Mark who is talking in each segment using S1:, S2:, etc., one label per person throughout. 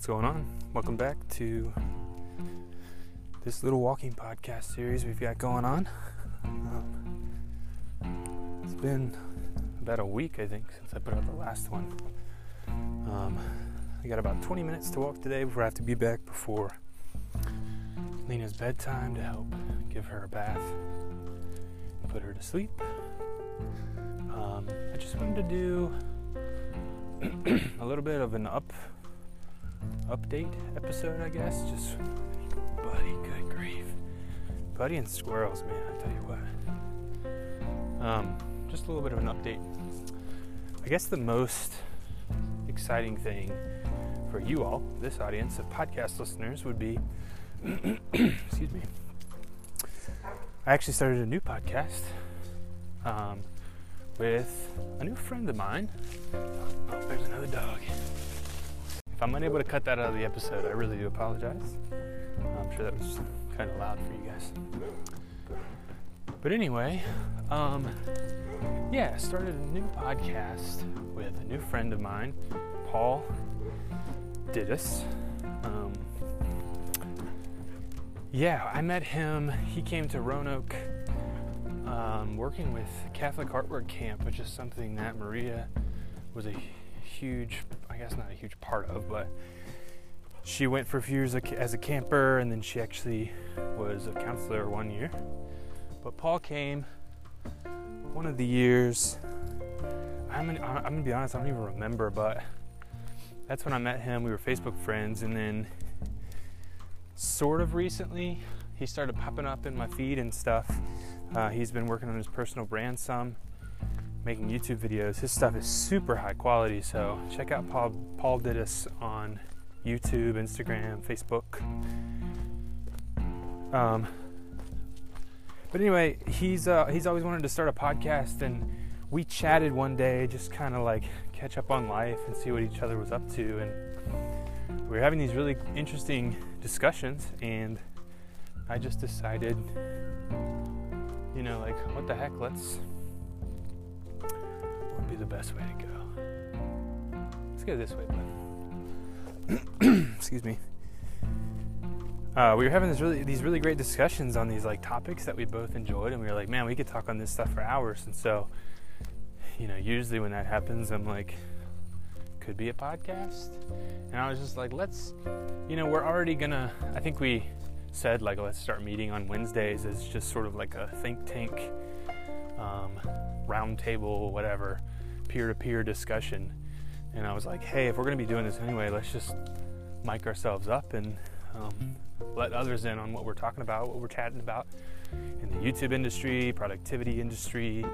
S1: What's going on? Welcome back to this little walking podcast series we've got going on. Um, it's been about a week, I think, since I put out the last one. Um, I got about 20 minutes to walk today before I have to be back before Lena's bedtime to help give her a bath and put her to sleep. Um, I just wanted to do a little bit of an up update episode, I guess. Just buddy, good grief, buddy and squirrels, man. I tell you what. Um, just a little bit of an update. I guess the most exciting thing for you all, this audience of podcast listeners, would be, excuse me. I actually started a new podcast um, with a new friend of mine. Oh, there's another dog. If I'm unable to cut that out of the episode, I really do apologize. I'm sure that was kind of loud for you guys. But anyway, um, yeah, started a new podcast with a new friend of mine, Paul Didis. Um, yeah, I met him. He came to Roanoke um, working with Catholic Heart Workcamp, which is something that Maria was a huge, guess not a huge part of, but she went for a few years as a camper and then she actually was a counselor one year. But Paul came one of the years. I'm gonna, I'm gonna be honest, I don't even remember, but that's when I met him. We were Facebook friends, and then sort of recently, he started popping up in my feed and stuff. Uh, he's been working on his personal brand some, making YouTube videos. His stuff is super high quality, so check out Paul, Paul Didis on YouTube, Instagram, Facebook. Um, but anyway, he's uh, he's always wanted to start a podcast, and we chatted one day, just kind of like catch up on life and see what each other was up to, and we were having these really interesting discussions, and I just decided, you know, like what the heck, let's be the best way to go? Let's go this way, bud. Excuse me uh, we were having really these really great discussions on these like topics that we both enjoyed, and we were like, man, we could talk on this stuff for hours. And so, you know, usually when that happens, I'm like, could be a podcast. And I was just like, let's, you know, we're already gonna. I think we said like let's start meeting on Wednesdays as just sort of like a think tank, um, roundtable, whatever, peer-to-peer discussion. And I was like, hey, if we're gonna be doing this anyway, let's just mic ourselves up and um, let others in on what we're talking about, what we're chatting about in the YouTube industry, productivity industry.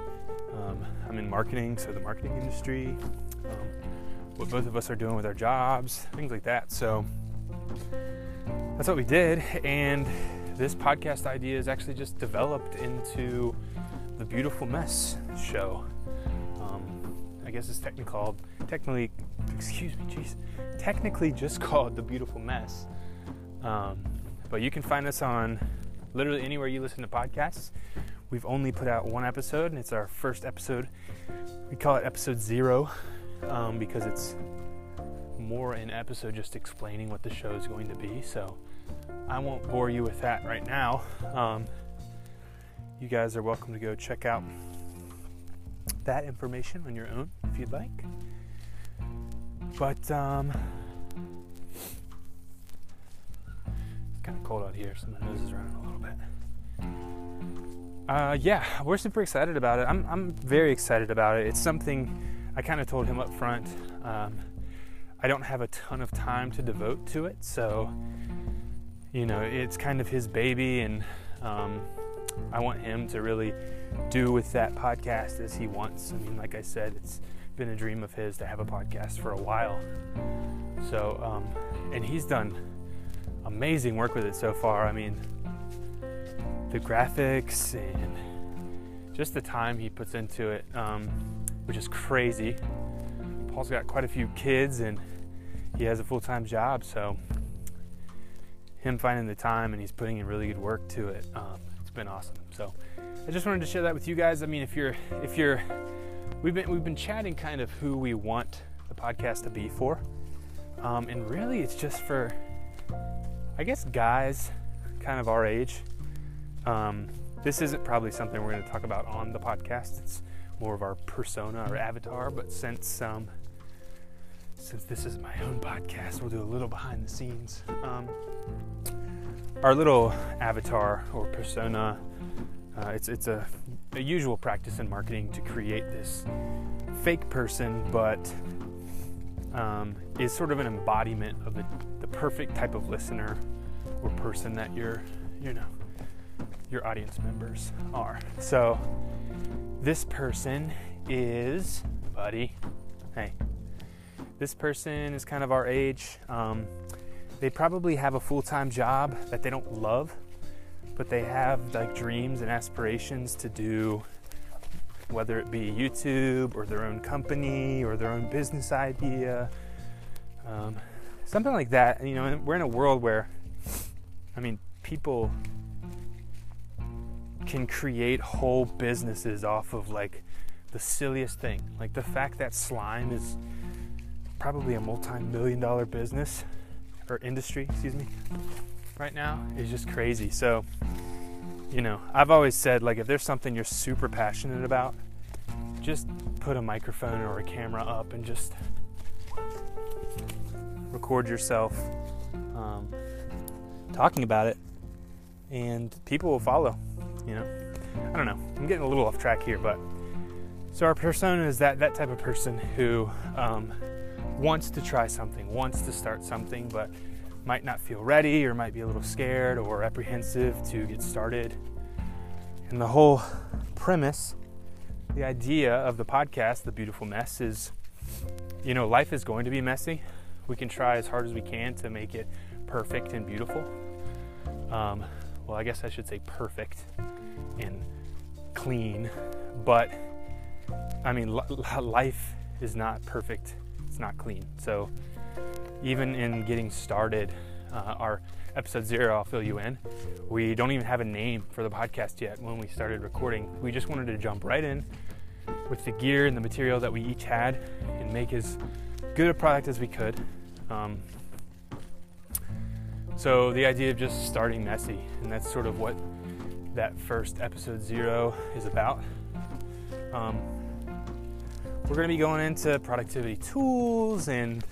S1: Um, I'm in marketing, so the marketing industry, um, what both of us are doing with our jobs, things like that. So that's what we did. And this podcast idea is actually just developed into the Beautiful Mess show. Guess it's technically called, technically, excuse me, jeez, technically just called The Beautiful Mess. Um, but you can find us on literally anywhere you listen to podcasts. We've only put out one episode, and it's our first episode. We call it episode zero um, because it's more an episode just explaining what the show is going to be. So I won't bore you with that right now. Um, you guys are welcome to go check out that information on your own if you'd like. But um, kind of cold out here, so my nose is running a little bit. Uh, yeah, we're super excited about it. I'm, I'm very excited about it. It's something I kind of told him up front. Um, I don't have a ton of time to devote to it, so you know, it's kind of his baby, and um, I want him to really do with that podcast as he wants. I mean, like I said, it's been a dream of his to have a podcast for a while. So, um, and he's done amazing work with it so far. I mean, the graphics and just the time he puts into it, um, which is crazy. Paul's got quite a few kids and he has a full time job, so him finding the time and he's putting in really good work to it. Um, it's been awesome. So I just wanted to share that with you guys. I mean, if you're if you're we've been we've been chatting kind of who we want the podcast to be for. Um, and really, it's just for, I guess, guys kind of our age. Um, this isn't probably something we're going to talk about on the podcast. It's more of our persona or avatar. But since um, since this is my own podcast, we'll do a little behind the scenes. Um, our little avatar or persona. Uh, it's it's a, a usual practice in marketing to create this fake person, but um, is sort of an embodiment of the, the perfect type of listener or person that your you know your audience members are. So this person is buddy. Hey, this person is kind of our age. Um, they probably have a full-time job that they don't love, but they have like dreams and aspirations to do whether it be YouTube or their own company or their own business idea, um, something like that. You know, we're in a world where I mean, people can create whole businesses off of like the silliest thing. Like the fact that slime is probably a multi-million dollar business or industry, excuse me, right now is just crazy. So, you know, I've always said like if there's something you're super passionate about, just put a microphone or a camera up and just record yourself. Um, talking about it, and people will follow. You know, I don't know. I'm getting a little off track here, but so our persona is that that type of person who um, wants to try something, wants to start something, but might not feel ready or might be a little scared or apprehensive to get started. And the whole premise, the idea of the podcast, The Beautiful Mess, is you know, life is going to be messy. We can try as hard as we can to make it perfect and beautiful. Um, well, I guess I should say perfect and clean, but I mean, life is not perfect, it's not clean. So, even in getting started, uh, our episode zero, I'll fill you in, we don't even have a name for the podcast yet when we started recording. We just wanted to jump right in with the gear and the material that we each had and make as good a product as we could. Um, so the idea of just starting messy, and that's sort of what that first episode zero is about. Um, we're going to be going into productivity tools and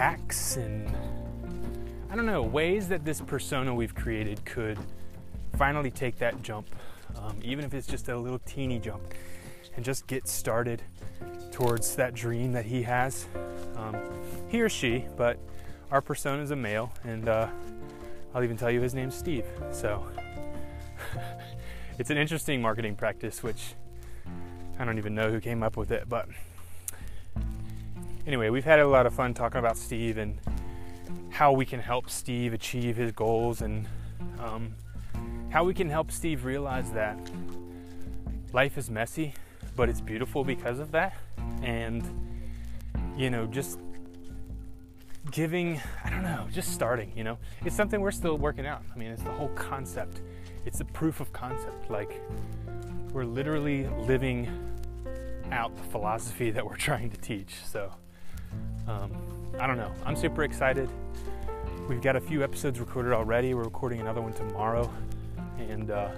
S1: hacks and I don't know ways that this persona we've created could finally take that jump, um, even if it's just a little teeny jump, and just get started towards that dream that he has. Um, he or she, but our persona is a male, and uh, I'll even tell you his name's Steve. So it's an interesting marketing practice, which I don't even know who came up with it, but anyway, we've had a lot of fun talking about Steve and how we can help Steve achieve his goals and um, how we can help Steve realize that life is messy, but it's beautiful because of that. And, you know, just giving, I don't know, just starting, you know. It's something we're still working out. I mean, it's the whole concept. It's the proof of concept. Like, we're literally living out the philosophy that we're trying to teach. So, um, I don't know. I'm super excited. We've got a few episodes recorded already. We're recording another one tomorrow. And uh,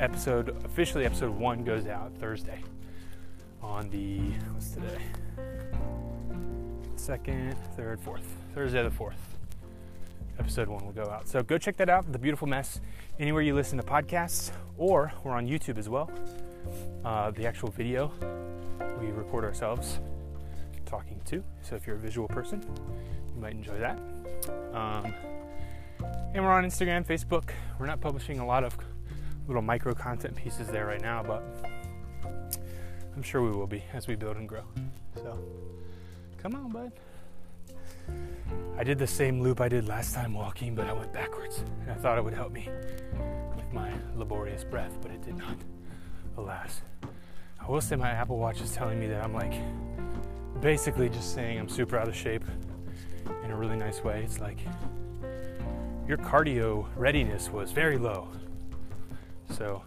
S1: episode, officially, episode one goes out Thursday on the, what's today? second, third, fourth. Thursday the fourth. Episode one will go out. So go check that out, The Beautiful Mess, anywhere you listen to podcasts, or we're on YouTube as well. Uh, the actual video we record ourselves talking to. So if you're a visual person, you might enjoy that. Um, and we're on Instagram, Facebook. We're not publishing a lot of little micro content pieces there right now, but I'm sure we will be as we build and grow. So. Come on, bud. I did the same loop I did last time walking, but I went backwards. And I thought it would help me with my laborious breath, but it did not. Alas. I will say my Apple Watch is telling me that I'm like basically just saying I'm super out of shape in a really nice way. It's like your cardio readiness was very low. So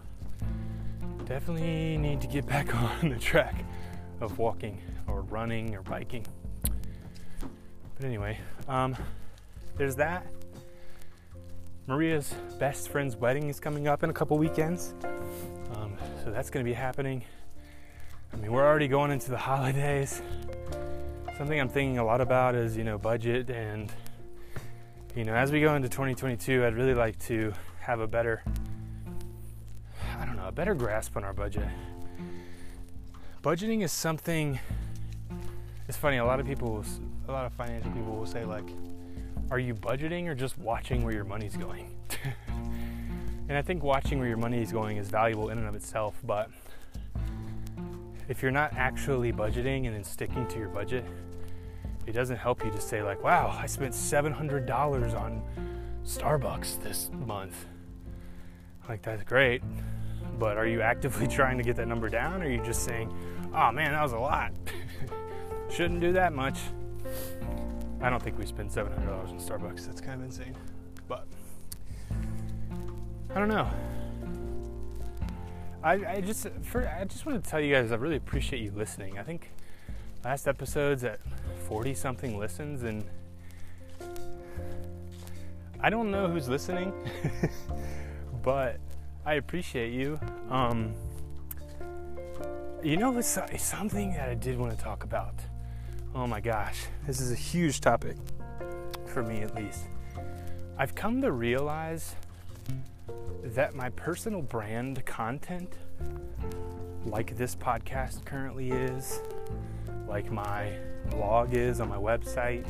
S1: definitely need to get back on the track of walking or running or biking. But anyway, um, there's that. Maria's best friend's wedding is coming up in a couple weekends. Um, so that's going to be happening. I mean, we're already going into the holidays. Something I'm thinking a lot about is, you know, budget and, you know, as we go into 2022, I'd really like to have a better, I don't know, a better grasp on our budget. Budgeting is something, it's funny, a lot of people, a lot of financial people will say, like, are you budgeting or just watching where your money's going? and I think watching where your money is going is valuable in and of itself, but if you're not actually budgeting and then sticking to your budget, it doesn't help you to say, like, wow, I spent $700 on Starbucks this month. Like, that's great. But are you actively trying to get that number down? Or are you just saying, oh man, that was a lot? Shouldn't do that much. I don't think we spend $700 on Starbucks. That's kind of insane. But I don't know. I, I just for I just want to tell you guys I really appreciate you listening. I think last episode's at 40 something listens and I don't know who's listening, but I appreciate you. Um, you know, it's, it's something that I did want to talk about. Oh my gosh, this is a huge topic for me at least. I've come to realize that my personal brand content, like this podcast currently is, like my blog is on my website,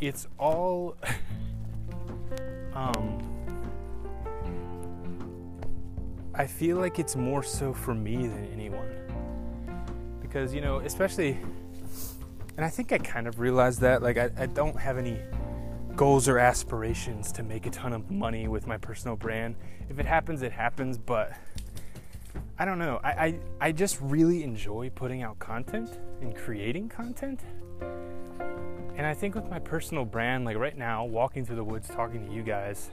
S1: it's all um, I feel like it's more so for me than anyone. Because, you know, especially, and I think I kind of realized that, like, I, I don't have any goals or aspirations to make a ton of money with my personal brand. If it happens, it happens, but I don't know. I, I, I just really enjoy putting out content and creating content. And I think with my personal brand, like right now, walking through the woods talking to you guys,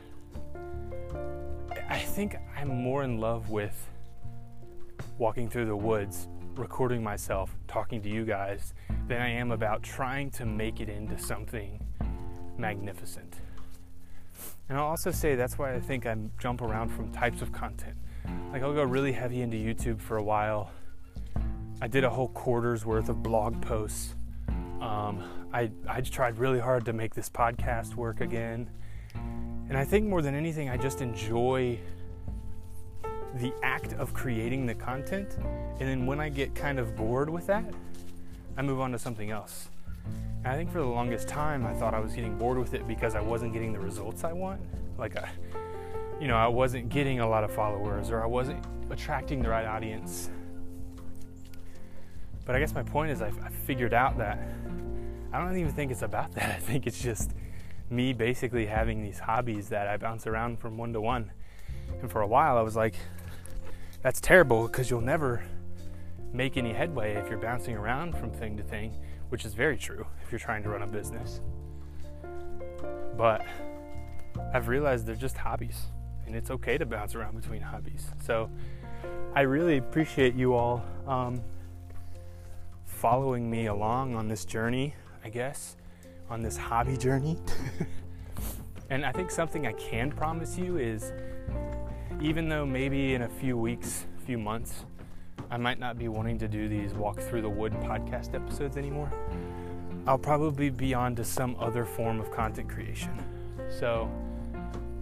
S1: I think I'm more in love with walking through the woods, recording myself, talking to you guys, than I am about trying to make it into something magnificent. And I'll also say that's why I think I jump around from types of content. Like I'll go really heavy into YouTube for a while. I did a whole quarter's worth of blog posts. Um, I I tried really hard to make this podcast work again, and I think more than anything, I just enjoy the act of creating the content. And then when I get kind of bored with that, I move on to something else. And I think for the longest time, I thought I was getting bored with it because I wasn't getting the results I want. Like, I, you know, I wasn't getting a lot of followers or I wasn't attracting the right audience. But I guess my point is, I, I figured out that I don't even think it's about that. I think it's just me basically having these hobbies that I bounce around from one to one. And for a while, I was like, that's terrible because you'll never make any headway if you're bouncing around from thing to thing which is very true if you're trying to run a business. But I've realized they're just hobbies, and it's okay to bounce around between hobbies. So I really appreciate you all um, following me along on this journey, I guess, on this hobby journey. and I think something I can promise you is even though maybe in a few weeks, few months, I might not be wanting to do these walk through the wood podcast episodes anymore. I'll probably be on to some other form of content creation. So,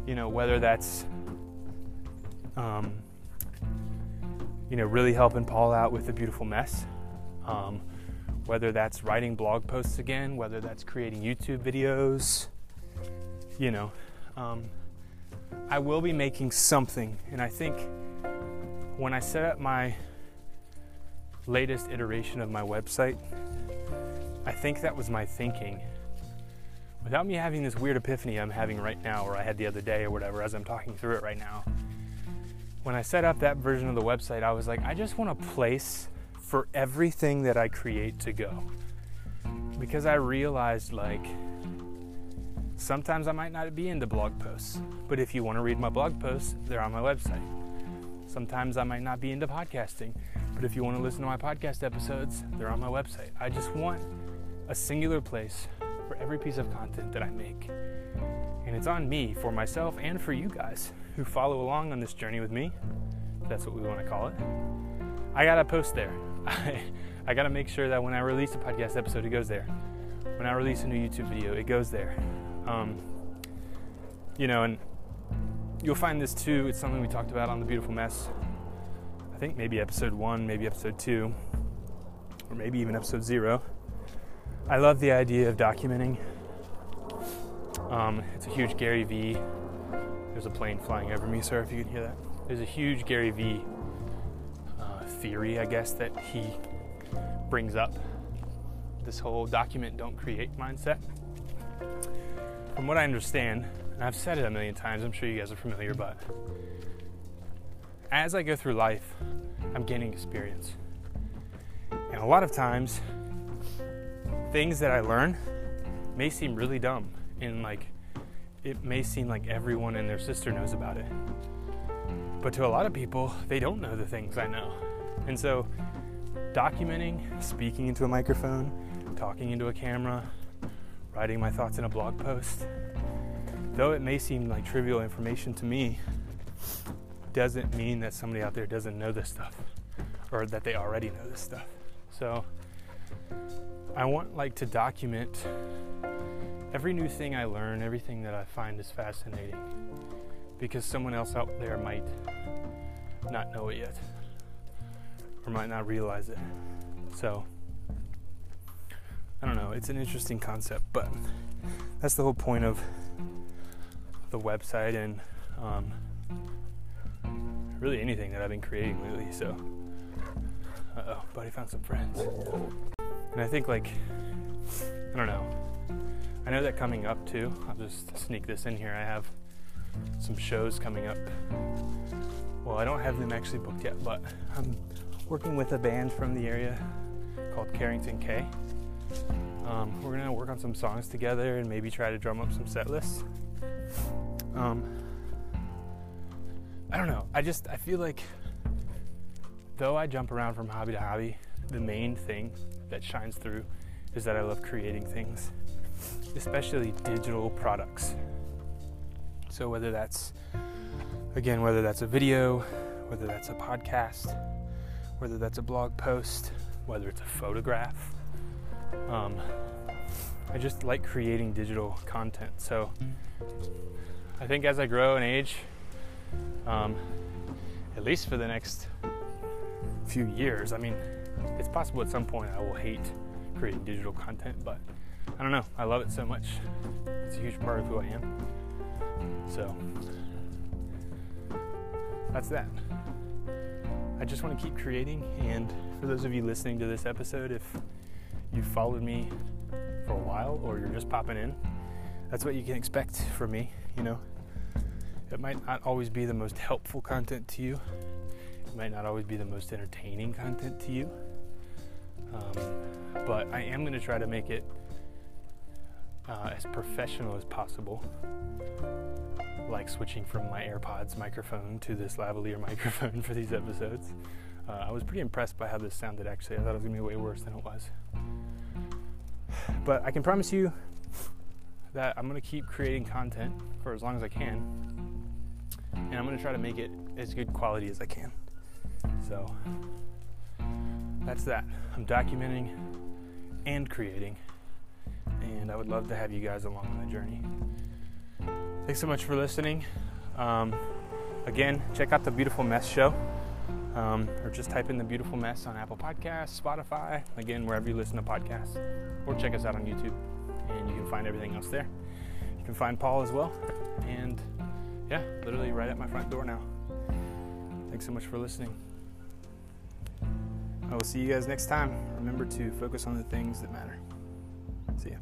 S1: you know, whether that's, um, you know, really helping Paul out with a beautiful mess, um, whether that's writing blog posts again, whether that's creating YouTube videos, you know, um, I will be making something. And I think when I set up my latest iteration of my website, I think that was my thinking. Without me having this weird epiphany I'm having right now, or I had the other day, or whatever, as I'm talking through it right now, when I set up that version of the website, I was like, I just want a place for everything that I create to go. Because I realized, like, sometimes I might not be into blog posts, but if you want to read my blog posts, they're on my website. Sometimes I might not be into podcasting, but if you want to listen to my podcast episodes, they're on my website. I just want a singular place for every piece of content that I make. And it's on me for myself and for you guys who follow along on this journey with me. That's what we want to call it. I got to post there. I, I got to make sure that when I release a podcast episode, it goes there. When I release a new YouTube video, it goes there. Um, you know, and you'll find this too. It's something we talked about on The Beautiful Mess. I think maybe episode one, maybe episode two, or maybe even episode zero. I love the idea of documenting. Um, it's a huge Gary Vee. There's a plane flying over me, sorry if you can hear that. There's a huge Gary Vee uh, theory, I guess, that he brings up. This whole document, don't create mindset. From what I understand, and I've said it a million times, I'm sure you guys are familiar, but as I go through life, I'm gaining experience. And a lot of times, things that I learn may seem really dumb and like it may seem like everyone and their sister knows about it. But to a lot of people, they don't know the things I know. And so, documenting, speaking into a microphone, talking into a camera, writing my thoughts in a blog post, though it may seem like trivial information to me, doesn't mean that somebody out there doesn't know this stuff or that they already know this stuff. So, I want like to document every new thing I learn, everything that I find is fascinating because someone else out there might not know it yet or might not realize it. So, I don't know, it's an interesting concept, but that's the whole point of the website and um, really anything that I've been creating lately. So, uh oh, buddy found some friends. And I think, like, I don't know. I know that coming up too. I'll just sneak this in here. I have some shows coming up. Well, I don't have them actually booked yet, but I'm working with a band from the area called Carrington K. Um, we're gonna work on some songs together and maybe try to drum up some set lists. Um, I don't know. I just I feel like though I jump around from hobby to hobby, the main thing that shines through is that I love creating things, especially digital products. So, whether that's, again, whether that's a video, whether that's a podcast, whether that's a blog post, whether it's a photograph, um, I just like creating digital content. So, I think as I grow and age, um, at least for the next few years, I mean, it's possible at some point I will hate creating digital content, but I don't know. I love it so much. It's a huge part of who I am. So that's that. I just want to keep creating, and for those of you listening to this episode, if you've followed me for a while or you're just popping in, that's what you can expect from me, you know. It might not always be the most helpful content to you. Might not always be the most entertaining content to you. Um, but I am going to try to make it uh, as professional as possible. Like switching from my AirPods microphone to this lavalier microphone for these episodes. Uh, I was pretty impressed by how this sounded actually. I thought it was going to be way worse than it was. But I can promise you that I'm going to keep creating content for as long as I can. And I'm going to try to make it as good quality as I can. So that's that. I'm documenting and creating, and I would love to have you guys along on the journey. Thanks so much for listening. Um, again, check out the Beautiful Mess Show, um, or just type in the Beautiful Mess on Apple Podcasts, Spotify, again, wherever you listen to podcasts, or check us out on YouTube, and you can find everything else there. You can find Paul as well, and yeah, literally right at my front door now. Thanks so much for listening. I will see you guys next time. Remember to focus on the things that matter. See ya.